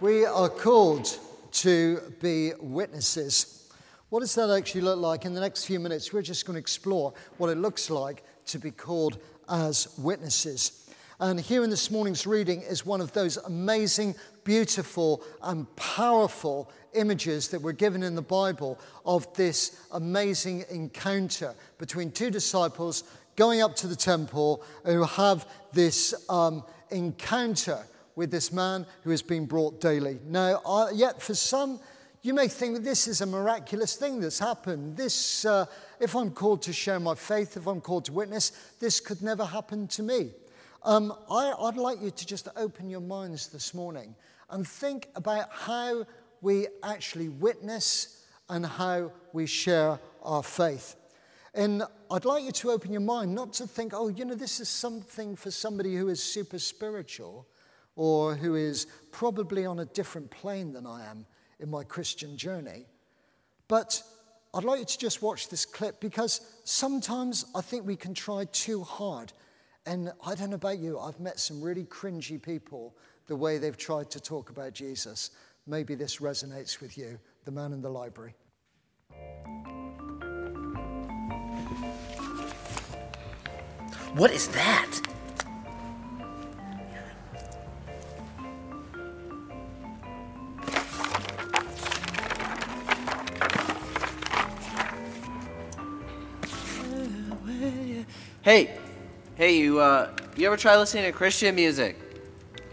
We are called to be witnesses. What does that actually look like? In the next few minutes, we're just going to explore what it looks like to be called as witnesses. And here in this morning's reading is one of those amazing, beautiful, and powerful images that were given in the Bible of this amazing encounter between two disciples going up to the temple who have this um, encounter with this man who has been brought daily. Now, uh, yet for some, you may think that this is a miraculous thing that's happened. This, uh, if I'm called to share my faith, if I'm called to witness, this could never happen to me. Um, I, I'd like you to just open your minds this morning and think about how we actually witness and how we share our faith. And I'd like you to open your mind not to think, oh, you know, this is something for somebody who is super spiritual, or who is probably on a different plane than I am in my Christian journey. But I'd like you to just watch this clip because sometimes I think we can try too hard. And I don't know about you, I've met some really cringy people the way they've tried to talk about Jesus. Maybe this resonates with you, the man in the library. What is that? Hey, hey, you, uh, you ever try listening to Christian music?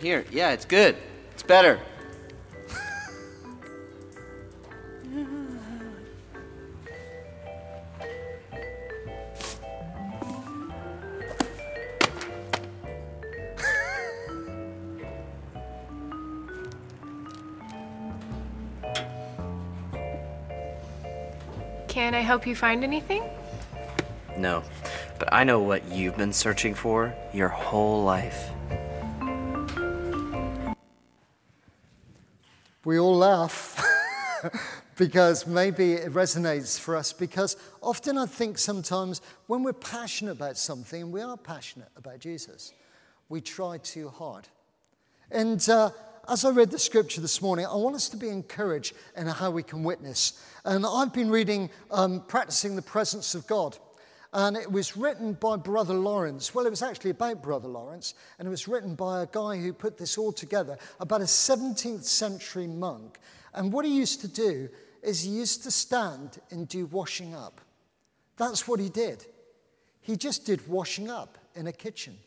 Here, yeah, it's good. It's better. Can I help you find anything? No, but I know what you've been searching for your whole life. We all laugh because maybe it resonates for us. Because often I think sometimes when we're passionate about something, we are passionate about Jesus, we try too hard. And uh, as I read the scripture this morning, I want us to be encouraged in how we can witness. And I've been reading um, Practicing the Presence of God. And it was written by Brother Lawrence. Well, it was actually about Brother Lawrence, and it was written by a guy who put this all together, about a 17th century monk. And what he used to do is he used to stand and do washing up. That's what he did. He just did washing up in a kitchen.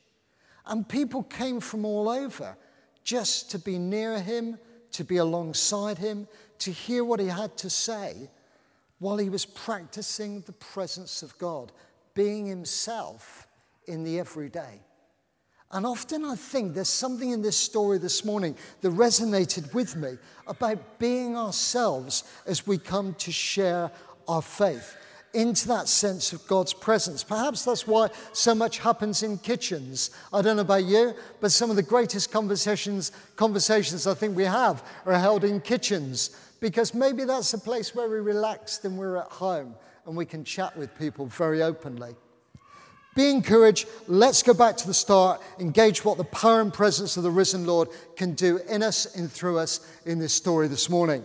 And people came from all over just to be near him, to be alongside him, to hear what he had to say while he was practicing the presence of God being himself in the everyday. And often I think there's something in this story this morning that resonated with me about being ourselves as we come to share our faith into that sense of God's presence. Perhaps that's why so much happens in kitchens. I don't know about you, but some of the greatest conversations, conversations I think we have are held in kitchens because maybe that's a place where we're relaxed and we're at home and we can chat with people very openly. Be encouraged. Let's go back to the start, engage what the power and presence of the risen Lord can do in us and through us in this story this morning.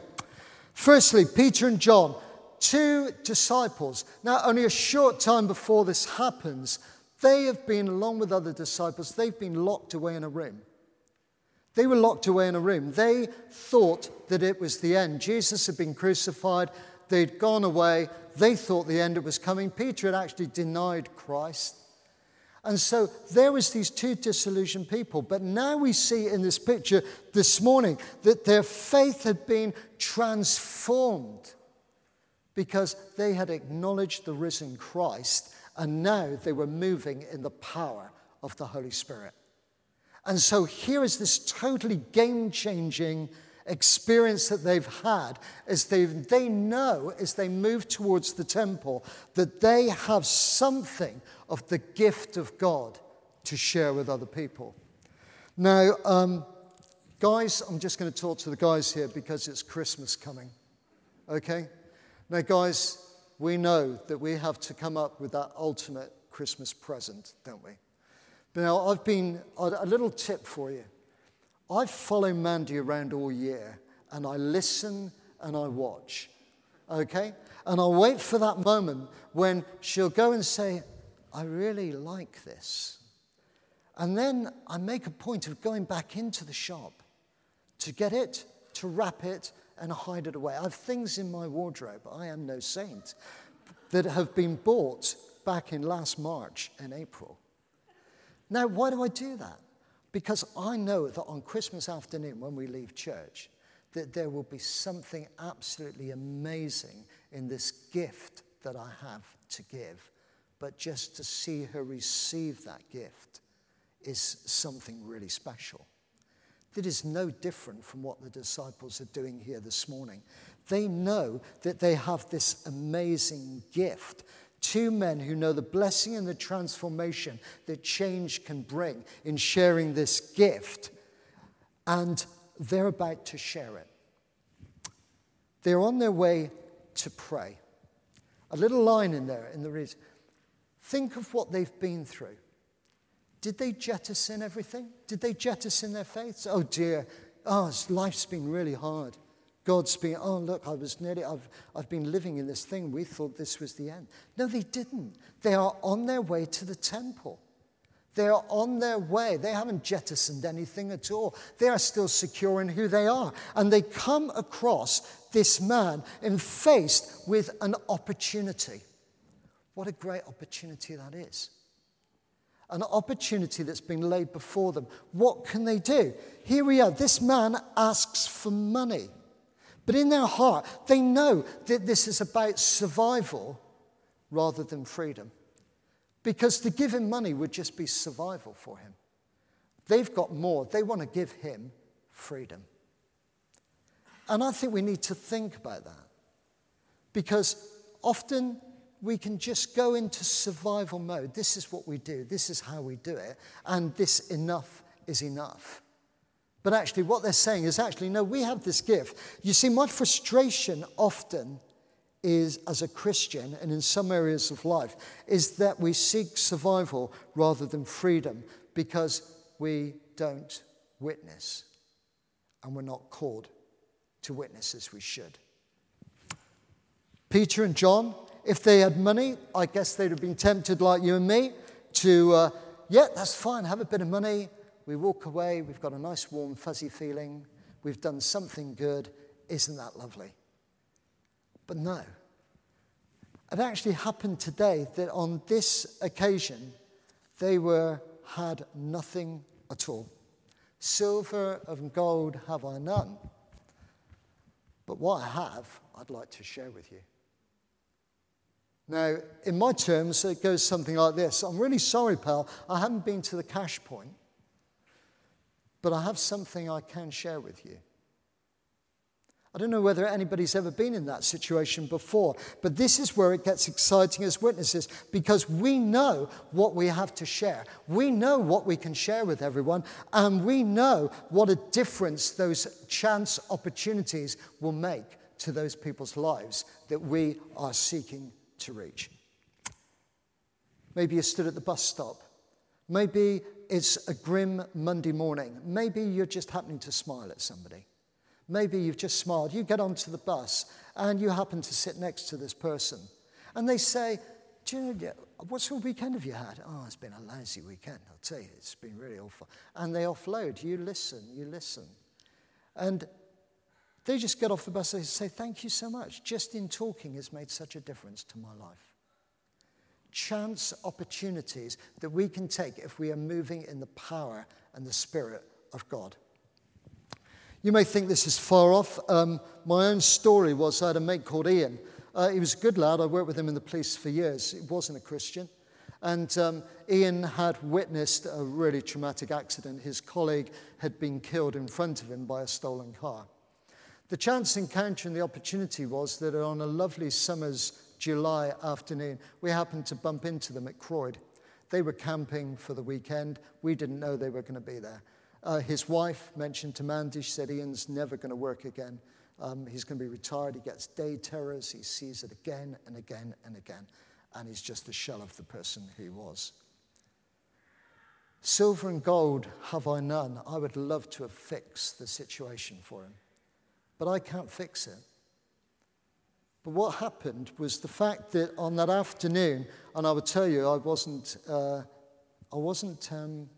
Firstly, Peter and John, two disciples. Now, only a short time before this happens, they have been, along with other disciples, they've been locked away in a room. They were locked away in a room. They thought that it was the end. Jesus had been crucified. They'd gone away. They thought the end was coming. Peter had actually denied Christ. And so there was these two disillusioned people. But now we see in this picture this morning that their faith had been transformed because they had acknowledged the risen Christ and now they were moving in the power of the Holy Spirit. And so here is this totally game changing experience that they've had as they, they know as they move towards the temple that they have something of the gift of God to share with other people. Now, um, guys, I'm just going to talk to the guys here because it's Christmas coming. Okay? Now, guys, we know that we have to come up with that ultimate Christmas present, don't we? Now, I've been, a little tip for you. I follow Mandy around all year and I listen and I watch. Okay? And I'll wait for that moment when she'll go and say, I really like this. And then I make a point of going back into the shop to get it, to wrap it, and hide it away. I have things in my wardrobe, I am no saint, that have been bought back in last March and April. Now, why do I do that? Because I know that on Christmas afternoon, when we leave church, that there will be something absolutely amazing in this gift that I have to give. But just to see her receive that gift is something really special. That is no different from what the disciples are doing here this morning. They know that they have this amazing gift. Two men who know the blessing and the transformation that change can bring in sharing this gift, and they're about to share it. They're on their way to pray. A little line in there in the reason. Think of what they've been through. Did they jettison everything? Did they jettison their faiths? Oh dear, oh, life's been really hard. God's been, oh, look, I was nearly, I've, I've been living in this thing. We thought this was the end. No, they didn't. They are on their way to the temple. They are on their way. They haven't jettisoned anything at all. They are still secure in who they are. And they come across this man and faced with an opportunity. What a great opportunity that is an opportunity that's been laid before them. What can they do? Here we are. This man asks for money. But in their heart, they know that this is about survival rather than freedom. Because to give him money would just be survival for him. They've got more. They want to give him freedom. And I think we need to think about that. Because often we can just go into survival mode. This is what we do, this is how we do it, and this enough is enough. But actually, what they're saying is actually, no, we have this gift. You see, my frustration often is, as a Christian, and in some areas of life, is that we seek survival rather than freedom because we don't witness and we're not called to witness as we should. Peter and John if they had money, I guess they'd have been tempted, like you and me, to, uh, yeah, that's fine, have a bit of money. We walk away, we've got a nice, warm, fuzzy feeling. We've done something good. Isn't that lovely? But no. It actually happened today that on this occasion, they were, had nothing at all. Silver and gold have I none. But what I have, I'd like to share with you. Now, in my terms, it goes something like this I'm really sorry, pal, I haven't been to the cash point, but I have something I can share with you. I don't know whether anybody's ever been in that situation before, but this is where it gets exciting as witnesses because we know what we have to share. We know what we can share with everyone, and we know what a difference those chance opportunities will make to those people's lives that we are seeking to reach. Maybe you stood at the bus stop. Maybe it's a grim Monday morning. Maybe you're just happening to smile at somebody. Maybe you've just smiled. You get onto the bus and you happen to sit next to this person. And they say, Do you know, what sort of weekend have you had? Oh, it's been a lousy weekend. I'll tell you, it's been really awful. And they offload. You listen, you listen. And they just get off the bus and say, Thank you so much. Just in talking has made such a difference to my life. Chance opportunities that we can take if we are moving in the power and the spirit of God. You may think this is far off. Um, my own story was I had a mate called Ian. Uh, he was a good lad. I worked with him in the police for years. He wasn't a Christian. And um, Ian had witnessed a really traumatic accident. His colleague had been killed in front of him by a stolen car. The chance encounter and the opportunity was that on a lovely summer's July afternoon, we happened to bump into them at Croyde. They were camping for the weekend. We didn't know they were going to be there. Uh, his wife mentioned to Mandy, she said, Ian's never going to work again. Um, he's going to be retired. He gets day terrors. He sees it again and again and again. And he's just a shell of the person he was. Silver and gold have I none. I would love to have fixed the situation for him, but I can't fix it. But what happened was the fact that on that afternoon, and I would tell you, I wasn't, uh, I wasn't, um,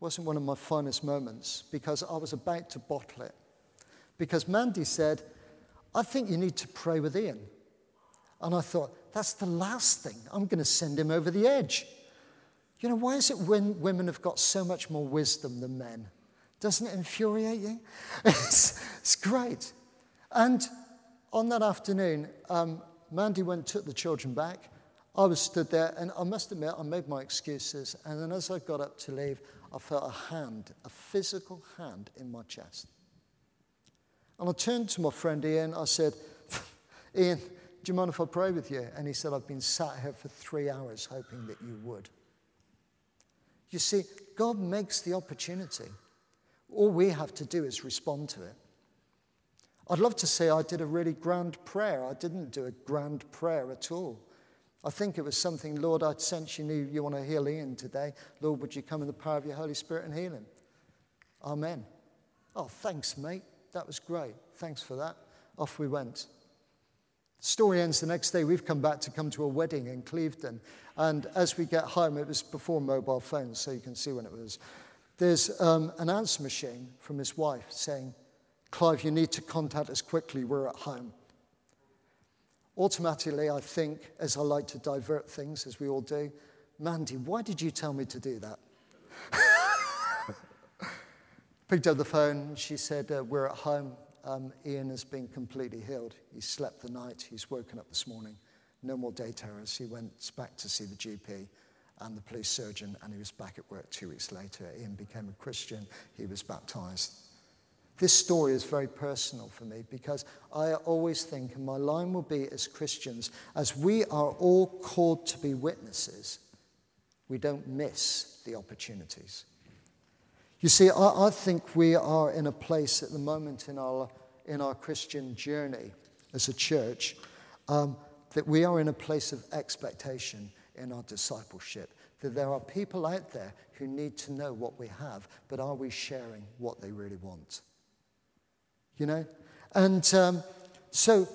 wasn't one of my finest moments because I was about to bottle it. Because Mandy said, I think you need to pray with Ian. And I thought, that's the last thing. I'm going to send him over the edge. You know, why is it when women have got so much more wisdom than men? Doesn't it infuriate you? it's, it's great. And on that afternoon, um, Mandy went took the children back. I was stood there, and I must admit, I made my excuses. And then as I got up to leave, I felt a hand, a physical hand in my chest. And I turned to my friend Ian. I said, Ian, do you mind if I pray with you? And he said, I've been sat here for three hours hoping that you would. You see, God makes the opportunity. All we have to do is respond to it. I'd love to say I did a really grand prayer. I didn't do a grand prayer at all. I think it was something, Lord, I sense you knew you want to heal Ian today. Lord, would you come in the power of your Holy Spirit and heal him? Amen. Oh, thanks, mate. That was great. Thanks for that. Off we went. Story ends the next day. We've come back to come to a wedding in Clevedon. And as we get home, it was before mobile phones, so you can see when it was. There's um, an answer machine from his wife saying, Clive, you need to contact us quickly. We're at home. Automatically, I think, as I like to divert things, as we all do, Mandy, why did you tell me to do that? Picked up the phone, she said, uh, We're at home. Um, Ian has been completely healed. He slept the night, he's woken up this morning. No more day terrors. He went back to see the GP and the police surgeon, and he was back at work two weeks later. Ian became a Christian, he was baptized. This story is very personal for me because I always think, and my line will be as Christians, as we are all called to be witnesses, we don't miss the opportunities. You see, I, I think we are in a place at the moment in our, in our Christian journey as a church um, that we are in a place of expectation in our discipleship. That there are people out there who need to know what we have, but are we sharing what they really want? You know? And um, so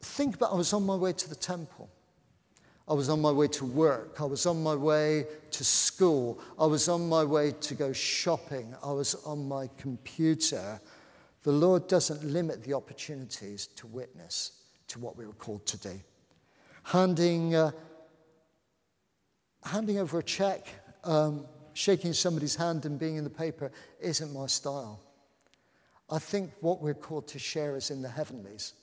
think about I was on my way to the temple. I was on my way to work. I was on my way to school. I was on my way to go shopping. I was on my computer. The Lord doesn't limit the opportunities to witness to what we were called to do. Handing, uh, handing over a check, um, shaking somebody's hand and being in the paper isn't my style. I think what we're called to share is in the heavenlies.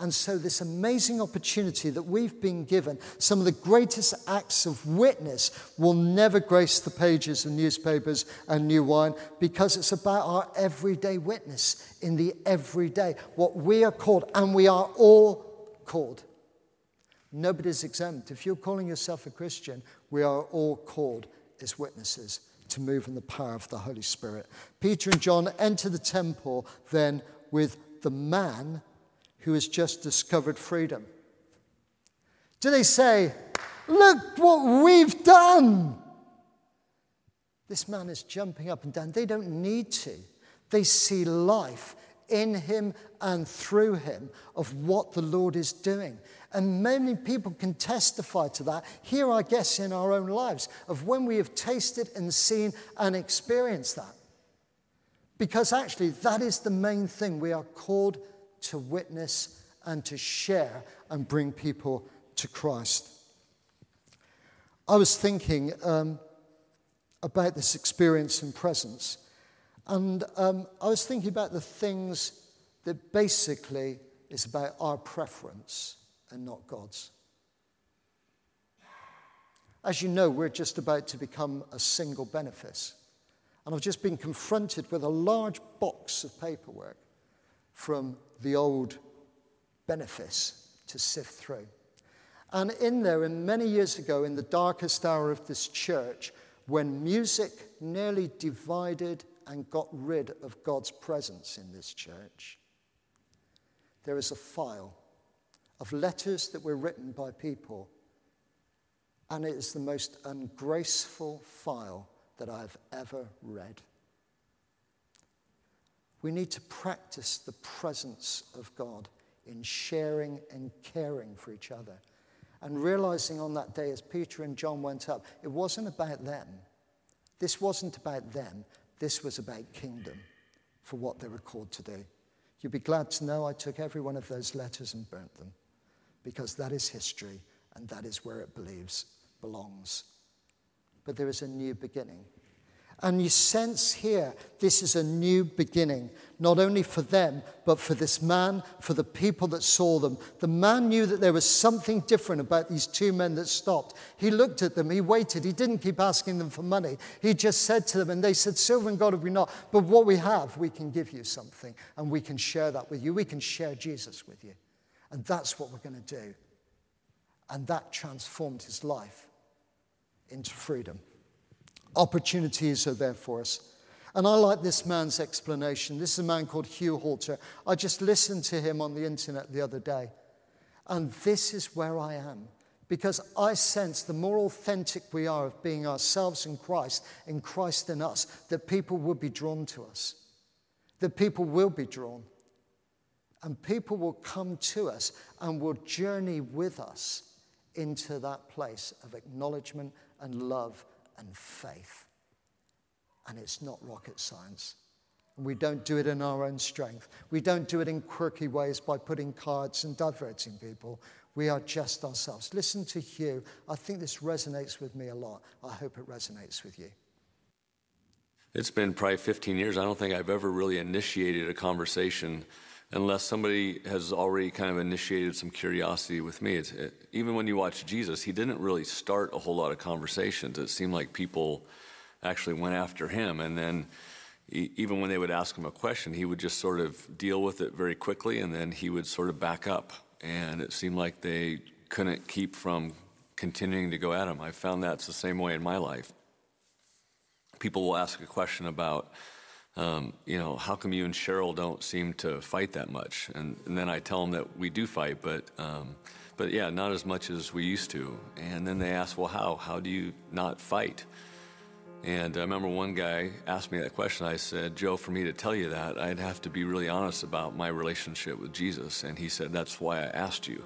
And so, this amazing opportunity that we've been given, some of the greatest acts of witness, will never grace the pages of newspapers and New Wine because it's about our everyday witness in the everyday. What we are called, and we are all called. Nobody's exempt. If you're calling yourself a Christian, we are all called as witnesses to move in the power of the Holy Spirit. Peter and John enter the temple then with the man who has just discovered freedom. Do they say, Look what we've done? This man is jumping up and down. They don't need to. They see life in him and through him of what the Lord is doing. And many people can testify to that here, I guess, in our own lives, of when we have tasted and seen and experienced that. Because actually, that is the main thing. We are called to witness and to share and bring people to Christ. I was thinking um, about this experience and presence, and um, I was thinking about the things that basically is about our preference and not God's. As you know, we're just about to become a single benefice. And I've just been confronted with a large box of paperwork from the old benefice to sift through. And in there, and many years ago, in the darkest hour of this church, when music nearly divided and got rid of God's presence in this church, there is a file of letters that were written by people And it is the most ungraceful file that I've ever read. We need to practice the presence of God in sharing and caring for each other. And realizing on that day, as Peter and John went up, it wasn't about them. This wasn't about them. This was about kingdom for what they were called to do. You'd be glad to know I took every one of those letters and burnt them because that is history and that is where it believes belongs. But there is a new beginning. And you sense here, this is a new beginning, not only for them, but for this man, for the people that saw them. The man knew that there was something different about these two men that stopped. He looked at them, he waited, he didn't keep asking them for money. He just said to them, and they said, Silver and gold have we not, but what we have, we can give you something, and we can share that with you. We can share Jesus with you. And that's what we're going to do. And that transformed his life into freedom. Opportunities are there for us. And I like this man's explanation. This is a man called Hugh Halter. I just listened to him on the internet the other day. And this is where I am. Because I sense the more authentic we are of being ourselves in Christ, in Christ in us, that people will be drawn to us. That people will be drawn. And people will come to us and will journey with us into that place of acknowledgement and love and faith. And it's not rocket science. And we don't do it in our own strength. We don't do it in quirky ways by putting cards and diverting people. We are just ourselves. Listen to Hugh. I think this resonates with me a lot. I hope it resonates with you. It's been probably 15 years. I don't think I've ever really initiated a conversation unless somebody has already kind of initiated some curiosity with me. It, even when you watch Jesus, he didn't really start a whole lot of conversations. It seemed like people actually went after him. And then he, even when they would ask him a question, he would just sort of deal with it very quickly and then he would sort of back up. And it seemed like they couldn't keep from continuing to go at him. I found that's the same way in my life. People will ask a question about, um, you know, how come you and Cheryl don't seem to fight that much? And, and then I tell them that we do fight, but, um, but yeah, not as much as we used to. And then they ask, well, how? How do you not fight? And I remember one guy asked me that question. I said, Joe, for me to tell you that, I'd have to be really honest about my relationship with Jesus. And he said, that's why I asked you.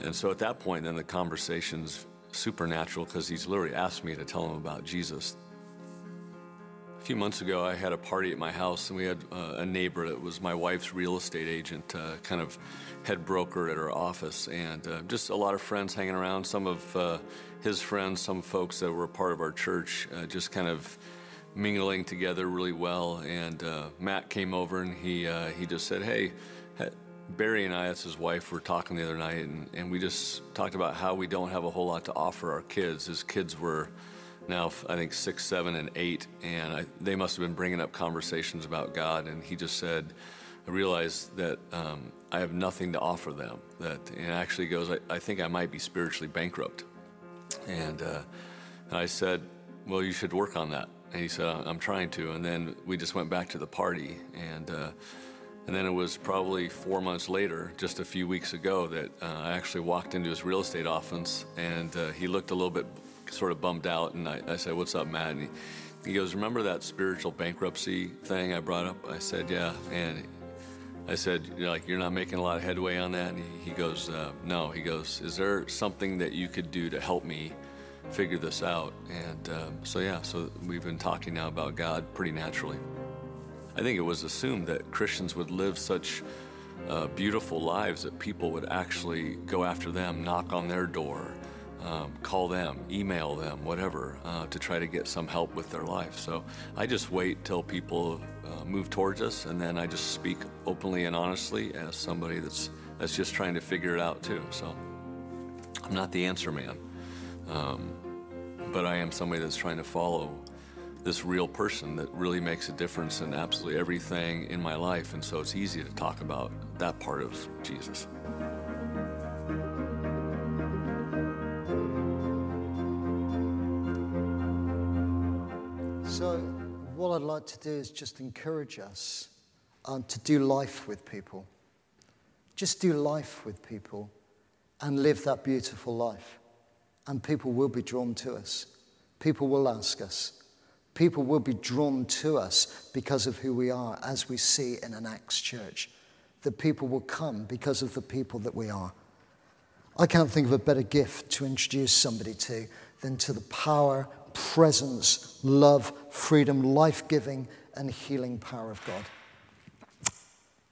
And so at that point, then the conversation's supernatural because he's literally asked me to tell him about Jesus. A few months ago, I had a party at my house, and we had uh, a neighbor that was my wife's real estate agent, uh, kind of head broker at her office, and uh, just a lot of friends hanging around. Some of uh, his friends, some folks that were part of our church, uh, just kind of mingling together really well. And uh, Matt came over, and he he just said, "Hey." Barry and I, that's his wife, were talking the other night, and, and we just talked about how we don't have a whole lot to offer our kids. His kids were now I think six, seven, and eight, and I, they must have been bringing up conversations about God. And he just said, "I realized that um, I have nothing to offer them. That and actually goes, I, I think I might be spiritually bankrupt." And, uh, and I said, "Well, you should work on that." And he said, "I'm trying to." And then we just went back to the party, and uh, and then it was probably four months later, just a few weeks ago, that uh, I actually walked into his real estate office, and uh, he looked a little bit sort of bummed out, and I, I said, "What's up, Matt?" And he, he goes, "Remember that spiritual bankruptcy thing I brought up?" I said, "Yeah," and I said, you're like, you're not making a lot of headway on that? And he, he goes, uh, no. He goes, is there something that you could do to help me figure this out? And um, so, yeah, so we've been talking now about God pretty naturally. I think it was assumed that Christians would live such uh, beautiful lives that people would actually go after them, knock on their door, um, call them, email them, whatever, uh, to try to get some help with their life. So I just wait till people uh, move towards us, and then I just speak openly and honestly as somebody that's that's just trying to figure it out too. So I'm not the answer man, um, but I am somebody that's trying to follow this real person that really makes a difference in absolutely everything in my life, and so it's easy to talk about that part of Jesus. Do is just encourage us um, to do life with people. Just do life with people and live that beautiful life. And people will be drawn to us. People will ask us. People will be drawn to us because of who we are, as we see in an Acts church. The people will come because of the people that we are. I can't think of a better gift to introduce somebody to than to the power, presence, love, freedom, life giving, and healing power of God.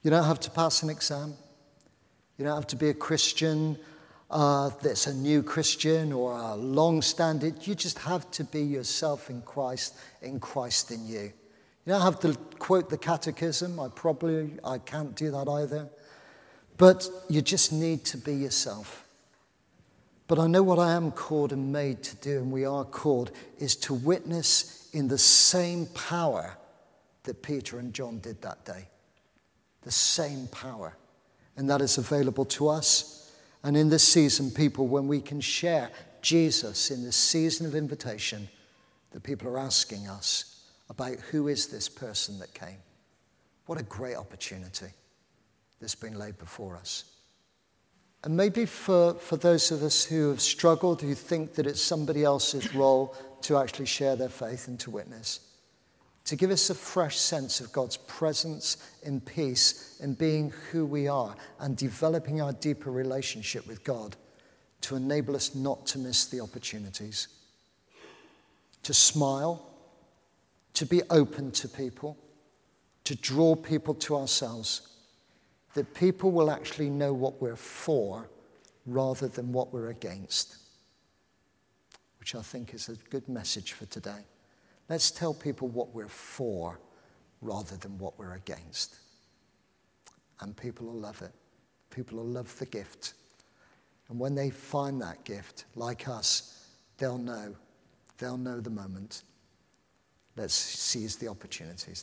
You don't have to pass an exam. You don't have to be a Christian uh, that's a new Christian or a long standing. You just have to be yourself in Christ, in Christ in you. You don't have to quote the catechism. I probably I can't do that either. But you just need to be yourself. But I know what I am called and made to do, and we are called, is to witness in the same power that Peter and John did that day. The same power. And that is available to us. And in this season, people, when we can share Jesus in this season of invitation, that people are asking us about who is this person that came. What a great opportunity that's been laid before us. And maybe for, for those of us who have struggled, who think that it's somebody else's role to actually share their faith and to witness, to give us a fresh sense of God's presence in peace in being who we are and developing our deeper relationship with God to enable us not to miss the opportunities, to smile, to be open to people, to draw people to ourselves that people will actually know what we're for rather than what we're against, which I think is a good message for today. Let's tell people what we're for rather than what we're against. And people will love it. People will love the gift. And when they find that gift, like us, they'll know. They'll know the moment. Let's seize the opportunities.